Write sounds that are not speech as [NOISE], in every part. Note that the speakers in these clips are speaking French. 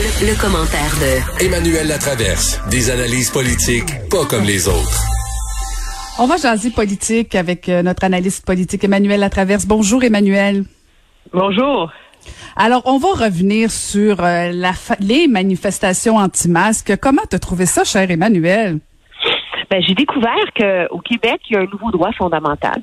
Le, commentaire de Emmanuel Latraverse. Des analyses politiques pas comme les autres. On va jaser politique avec euh, notre analyste politique Emmanuel Latraverse. Bonjour Emmanuel. Bonjour. Alors, on va revenir sur euh, la les manifestations anti-masques. Comment as trouvé ça, cher Emmanuel? Ben, j'ai découvert qu'au Québec, il y a un nouveau droit fondamental.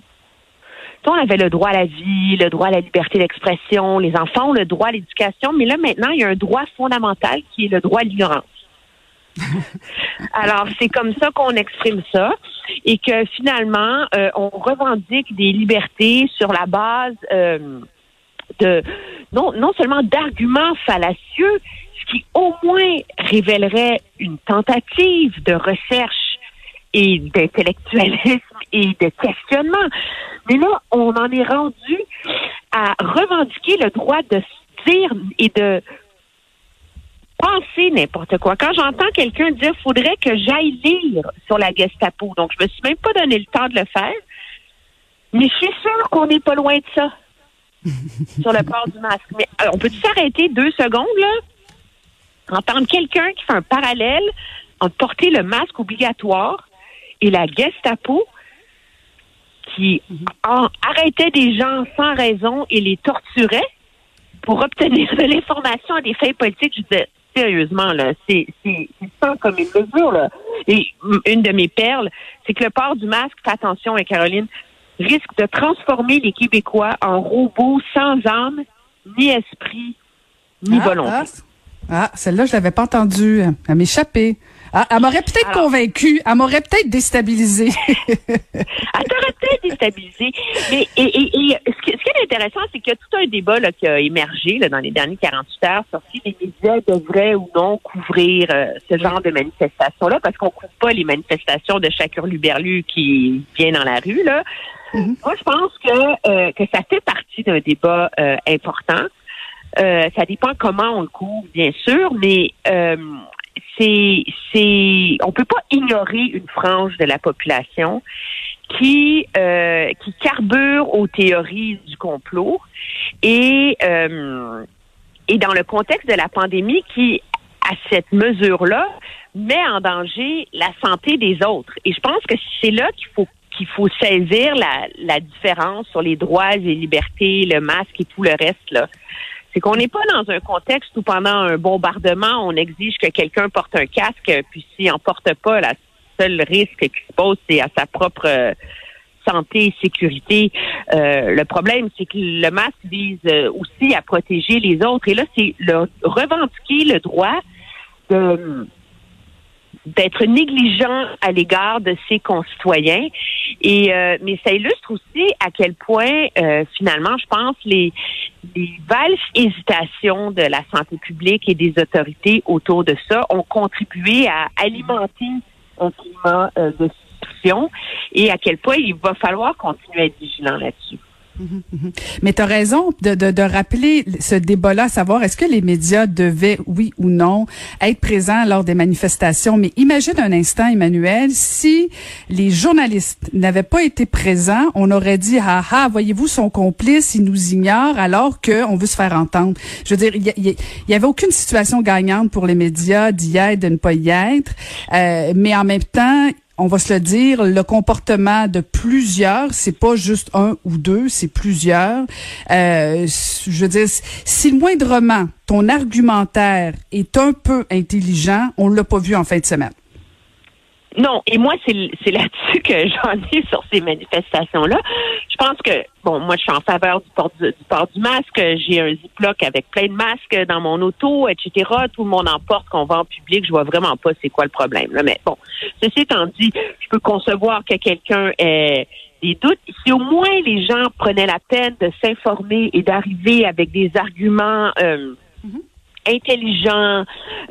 On avait le droit à la vie, le droit à la liberté d'expression, les enfants ont le droit à l'éducation, mais là maintenant, il y a un droit fondamental qui est le droit à l'ignorance. [LAUGHS] Alors, c'est comme ça qu'on exprime ça et que finalement, euh, on revendique des libertés sur la base euh, de non, non seulement d'arguments fallacieux, ce qui au moins révélerait une tentative de recherche et d'intellectualisme et de questionnement. Mais là, on en est rendu à revendiquer le droit de dire et de penser n'importe quoi. Quand j'entends quelqu'un dire faudrait que j'aille lire sur la Gestapo, donc je me suis même pas donné le temps de le faire, mais je suis sûre qu'on n'est pas loin de ça [LAUGHS] sur le port du masque. Mais euh, on peut s'arrêter deux secondes là, entendre quelqu'un qui fait un parallèle entre porter le masque obligatoire et la Gestapo qui arrêtait des gens sans raison et les torturait pour obtenir de l'information à des fins politiques. Je disais, sérieusement, là, c'est ça comme une mesure, là. Et une de mes perles, c'est que le port du masque, fais attention, hein, Caroline, risque de transformer les Québécois en robots sans âme, ni esprit, ni ah, volonté. Ah, ah celle-là, je l'avais pas entendue. Elle m'échappait. Ah, elle m'aurait peut-être convaincue. Elle m'aurait peut-être déstabilisée. [LAUGHS] elle t'aurait peut-être déstabilisée. Mais et, et, et ce, qui, est intéressant, c'est qu'il y a tout un débat là, qui a émergé là, dans les dernières 48 heures sur si les médias devraient ou non couvrir euh, ce genre de manifestations-là, parce qu'on ne couvre pas les manifestations de chaque hurluberlu qui vient dans la rue. Là. Mm-hmm. Moi, je pense que, euh, que ça fait partie d'un débat euh, important. ça dépend comment on le couvre, bien sûr, mais c'est, c'est, on peut pas ignorer une frange de la population qui euh, qui carbure aux théories du complot et euh, et dans le contexte de la pandémie qui à cette mesure-là met en danger la santé des autres. Et je pense que c'est là qu'il faut qu'il faut saisir la, la différence sur les droits et libertés, le masque et tout le reste là c'est qu'on n'est pas dans un contexte où pendant un bombardement, on exige que quelqu'un porte un casque, puis s'il n'en porte pas, le seul risque qui se pose, c'est à sa propre euh, santé et sécurité. Euh, le problème, c'est que le masque vise euh, aussi à protéger les autres. Et là, c'est le revendiquer le droit de d'être négligent à l'égard de ses concitoyens. Et euh, mais ça illustre aussi à quel point euh, finalement, je pense, les les valses hésitations de la santé publique et des autorités autour de ça ont contribué à alimenter un climat euh, de discussion et à quel point il va falloir continuer à être vigilant là-dessus. Mais tu as raison de, de, de, rappeler ce débat-là, savoir est-ce que les médias devaient, oui ou non, être présents lors des manifestations? Mais imagine un instant, Emmanuel, si les journalistes n'avaient pas été présents, on aurait dit, ah ah, voyez-vous, son complice, il nous ignore alors qu'on veut se faire entendre. Je veux dire, il y, avait aucune situation gagnante pour les médias d'y être, de ne pas y être. Euh, mais en même temps, on va se le dire, le comportement de plusieurs, c'est pas juste un ou deux, c'est plusieurs. Euh, je veux dire, si moindrement ton argumentaire est un peu intelligent, on l'a pas vu en fin de semaine. Non, et moi, c'est là-dessus que j'en ai sur ces manifestations-là. Je pense que, bon, moi, je suis en faveur du port du, port du masque. J'ai un Ziploc avec plein de masques dans mon auto, etc. Tout le monde en porte, qu'on va en public. Je vois vraiment pas c'est quoi le problème. Là. Mais bon, ceci étant dit, je peux concevoir que quelqu'un ait des doutes. Si au moins les gens prenaient la peine de s'informer et d'arriver avec des arguments... Euh, mm-hmm intelligent,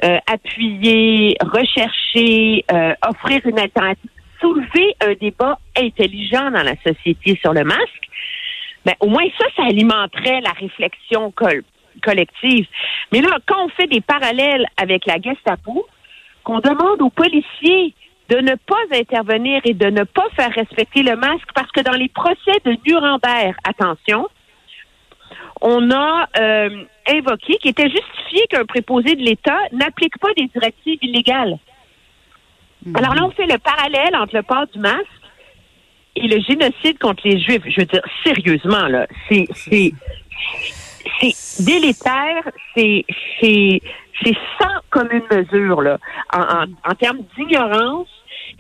euh, appuyer, rechercher, euh, offrir une alternative, soulever un débat intelligent dans la société sur le masque, ben, au moins ça, ça alimenterait la réflexion collective. Mais là, quand on fait des parallèles avec la Gestapo, qu'on demande aux policiers de ne pas intervenir et de ne pas faire respecter le masque parce que dans les procès de Nuremberg, attention, on a euh, invoqué qui était justifié qu'un préposé de l'État n'applique pas des directives illégales. Mhm. Alors là, on fait le parallèle entre le port du masque et le génocide contre les Juifs. Je veux dire, sérieusement, là, c'est c'est c'est délétère, c'est c'est c'est sans commune mesure là, en, en, en termes d'ignorance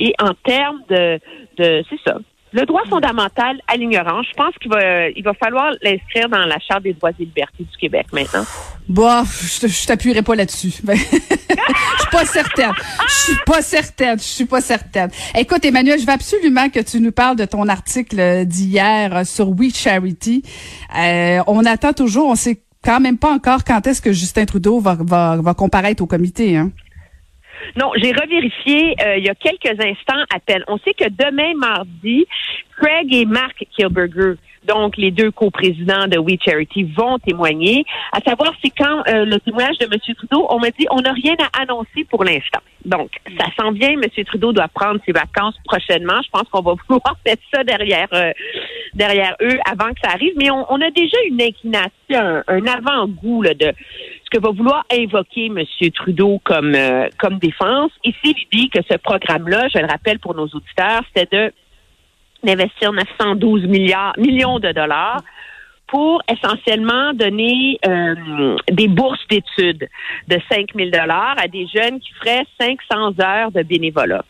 et en termes de de c'est ça. Le droit fondamental à l'ignorance, je pense qu'il va il va falloir l'inscrire dans la charte des droits et libertés du Québec maintenant. Bon, je, je t'appuierai pas là-dessus. [LAUGHS] Ben, je suis pas certaine. Je suis pas certaine. Je suis pas certaine. Écoute, Emmanuel, je veux absolument que tu nous parles de ton article d'hier sur We Charity. Euh, on attend toujours, on sait quand même pas encore quand est-ce que Justin Trudeau va, va, va comparaître au comité. Hein? Non, j'ai revérifié euh, il y a quelques instants à peine. On sait que demain, mardi, Craig et Mark Kilberger, donc les deux coprésidents de We Charity, vont témoigner. À savoir, c'est quand euh, le témoignage de M. Trudeau, on m'a dit, on n'a rien à annoncer pour l'instant. Donc, ça s'en vient. M. Trudeau doit prendre ses vacances prochainement. Je pense qu'on va [LAUGHS] pouvoir mettre ça derrière euh, derrière eux avant que ça arrive. Mais on, on a déjà une inclination, un, avant-goût de ce que va vouloir invoquer M. Trudeau comme euh, comme défense. Et c'est l'idée que ce programme-là, je le rappelle pour nos auditeurs, c'était de d'investir 912 milliards, millions de dollars pour essentiellement donner euh, des bourses d'études de 5 000 dollars à des jeunes qui feraient 500 heures de bénévolat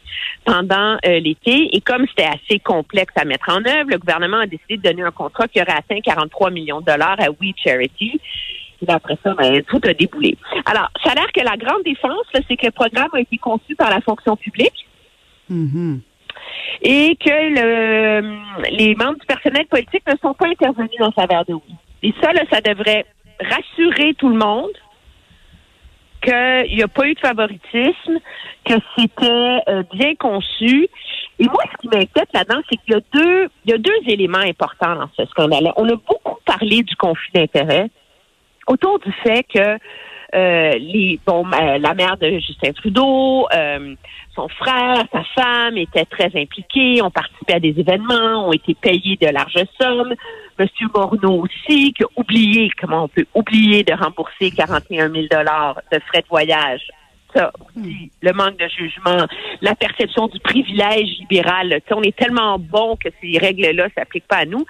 pendant euh, l'été. Et comme c'était assez complexe à mettre en œuvre, le gouvernement a décidé de donner un contrat qui aurait atteint 43 millions de dollars à We Charity. Et après ça, ben, tout a déboulé. Alors, ça a l'air que la grande défense, c'est que le programme a été conçu par la fonction publique Mm-hmm. Et que le, les membres du personnel politique ne sont pas intervenus dans sa de oui. Et ça, là, ça devrait rassurer tout le monde qu'il n'y a pas eu de favoritisme, que c'était euh, bien conçu. Et moi, ce qui m'inquiète là-dedans, c'est qu'il y a deux, il y a deux éléments importants dans ce scandale. On a beaucoup parlé du conflit d'intérêts autour du fait que les bon euh, la mère de Justin Trudeau, euh, son frère, sa femme étaient très impliqués, ont participé à des événements, ont été payés de larges sommes. Monsieur Morneau aussi, qui a oublié, comment on peut oublier de rembourser 41 000 dollars de frais de voyage. Ça aussi, le manque de jugement, la perception du privilège libéral. On est tellement bon que ces règles-là s'appliquent pas à nous.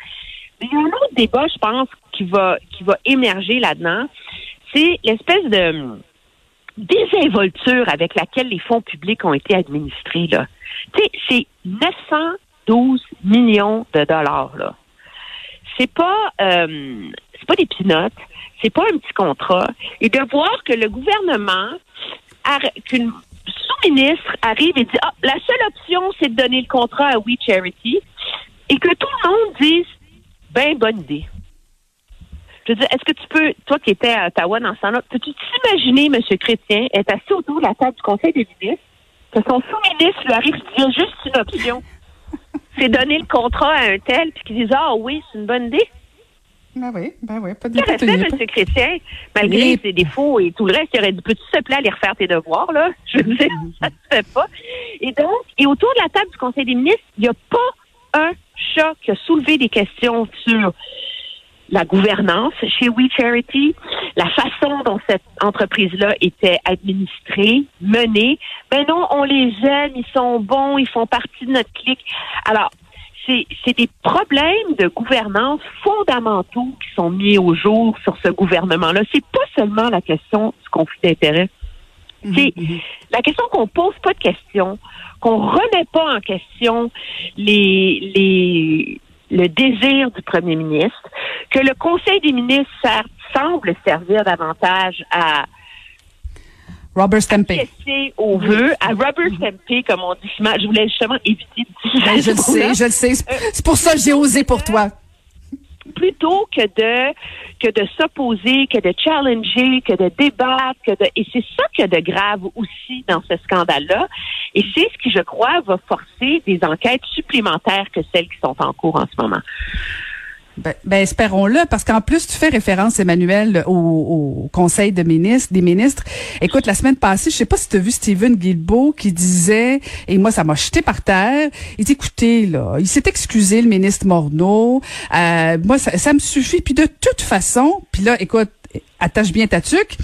Mais il y a un autre débat, je pense, qui va qui va émerger là-dedans. C'est l'espèce de désinvolture avec laquelle les fonds publics ont été administrés. Là. C'est 912 millions de dollars. Là. C'est pas euh, c'est pas des pinottes, c'est pas un petit contrat. Et de voir que le gouvernement, qu'une sous-ministre arrive et dit ah, la seule option, c'est de donner le contrat à We Charity, et que tout le monde dise ben bonne idée. Je veux dire, est-ce que tu peux, toi qui étais à Ottawa dans ce temps-là, peux-tu t'imaginer, M. Chrétien, être assis autour de la table du Conseil des ministres, que son sous-ministre lui arrive et dit, juste une option. [LAUGHS] C'est donner le contrat à un tel, puis qu'il dise, ah oui, c'est une bonne idée? Ben oui, ben oui, pas de respect, M. Chrétien, malgré Oui. ses défauts et tout le reste, il aurait dit, peux-tu s'il te plaît aller refaire tes devoirs, là? Je veux dire, ça se fait pas. Et donc, et autour de la table du Conseil des ministres, il n'y a pas un chat qui a soulevé des questions sur la gouvernance chez We Charity, la façon dont cette entreprise-là était administrée, menée. Ben non, on les aime, ils sont bons, ils font partie de notre clique. Alors, c'est c'est des problèmes de gouvernance fondamentaux qui sont mis au jour sur ce gouvernement-là. C'est pas seulement la question du conflit d'intérêts. C'est la question qu'on pose pas de questions, qu'on remet pas en question les, les, le désir du premier ministre, que le Conseil des ministres semble servir davantage à Robert caisser au vœu, à rubber stamper, comme on dit. Je voulais justement éviter de dire Ben, je le [LAUGHS] sais, je le sais. C'est- C'est pour ça que j'ai osé pour toi. plutôt que de que de s'opposer, que de challenger, que de débattre, que de et c'est ça qu'il y a de grave aussi dans ce scandale-là. Et c'est ce qui, je crois, va forcer des enquêtes supplémentaires que celles qui sont en cours en ce moment. Ben, ben espérons-le, parce qu'en plus, tu fais référence, Emmanuel, au, au, Conseil de ministres, des ministres. Écoute, la semaine passée, je sais pas si tu as vu Stephen Guilbeault qui disait, et moi, ça m'a jeté par terre, il dit, écoutez, là, il s'est excusé, le ministre Morneau, euh, moi, ça, ça me suffit. Puis de toute façon, puis là, écoute, attache bien ta tuque.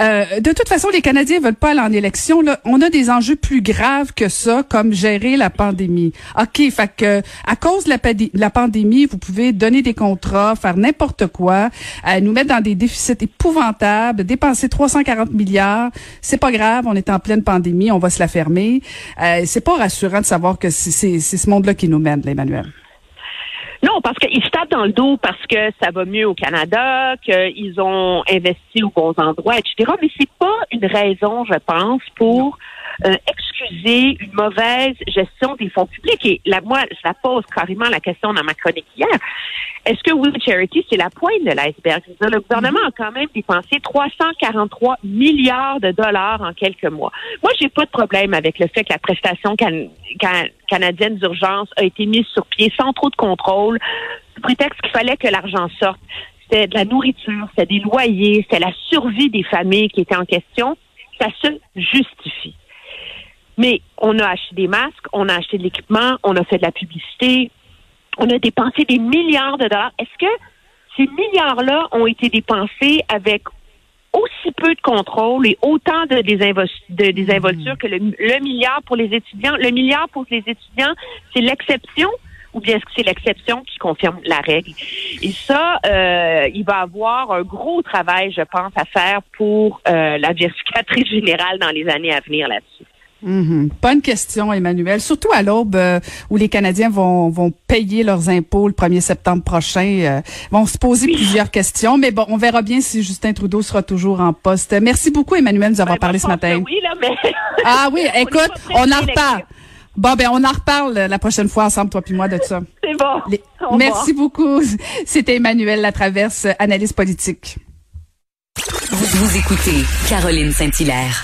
Euh, de toute façon, les Canadiens veulent pas aller en élection. Là. On a des enjeux plus graves que ça, comme gérer la pandémie. OK, fait que à cause de la, pandémie, vous pouvez donner des contrats, faire n'importe quoi, euh, nous mettre dans des déficits épouvantables, dépenser 340 milliards. C'est pas grave, on est en pleine pandémie, on va se la fermer. Euh, c'est pas rassurant de savoir que c'est ce monde-là qui nous mène, Emmanuel. Non, parce qu'ils se tapent dans le dos parce que ça va mieux au Canada, qu'ils ont investi aux bons endroits, etc. Mais c'est pas une raison, je pense, pour euh, une mauvaise gestion des fonds publics. Et là, moi, je pose carrément la question dans ma chronique hier. Est-ce que We Charity, c'est la pointe de l'iceberg? Le gouvernement a quand même dépensé 343 milliards de dollars en quelques mois. Moi, j'ai pas de problème avec le fait que la prestation canadienne d'urgence a été mise sur pied sans trop de contrôle, sous prétexte qu'il fallait que l'argent sorte. C'était de la nourriture, c'était des loyers, c'était la survie des familles qui étaient en question. Ça se justifie. Mais on a acheté des masques, on a acheté de l'équipement, on a fait de la publicité, on a dépensé des milliards de dollars. Est-ce que ces milliards-là ont été dépensés avec aussi peu de contrôle et autant de désinvolture mmh. que le, milliard pour les étudiants? Le milliard pour les étudiants, c'est l'exception ou bien est-ce que c'est l'exception qui confirme la règle? Et ça, euh, il va avoir un gros travail, je pense, à faire pour euh, la vérificatrice générale dans les années à venir là-dessus. Mm Bonne question, Emmanuel. Surtout à l'aube euh, où les Canadiens vont, vont payer leurs impôts le 1er septembre prochain, euh, vont se poser plusieurs questions. Mais bon, on verra bien si Justin Trudeau sera toujours en poste. Merci beaucoup, Emmanuel, de nous avoir ben, parlé ce matin. Oui, là, mais... [LAUGHS] ah oui, [LAUGHS] écoute, on, en reparle. Bon, ben, on en reparle la prochaine fois ensemble, toi puis moi, de ça. [LAUGHS] C'est bon. Merci beaucoup. C'était Emmanuel Latraverse, analyste politique. Vous, vous écoutez Caroline Saint-Hilaire.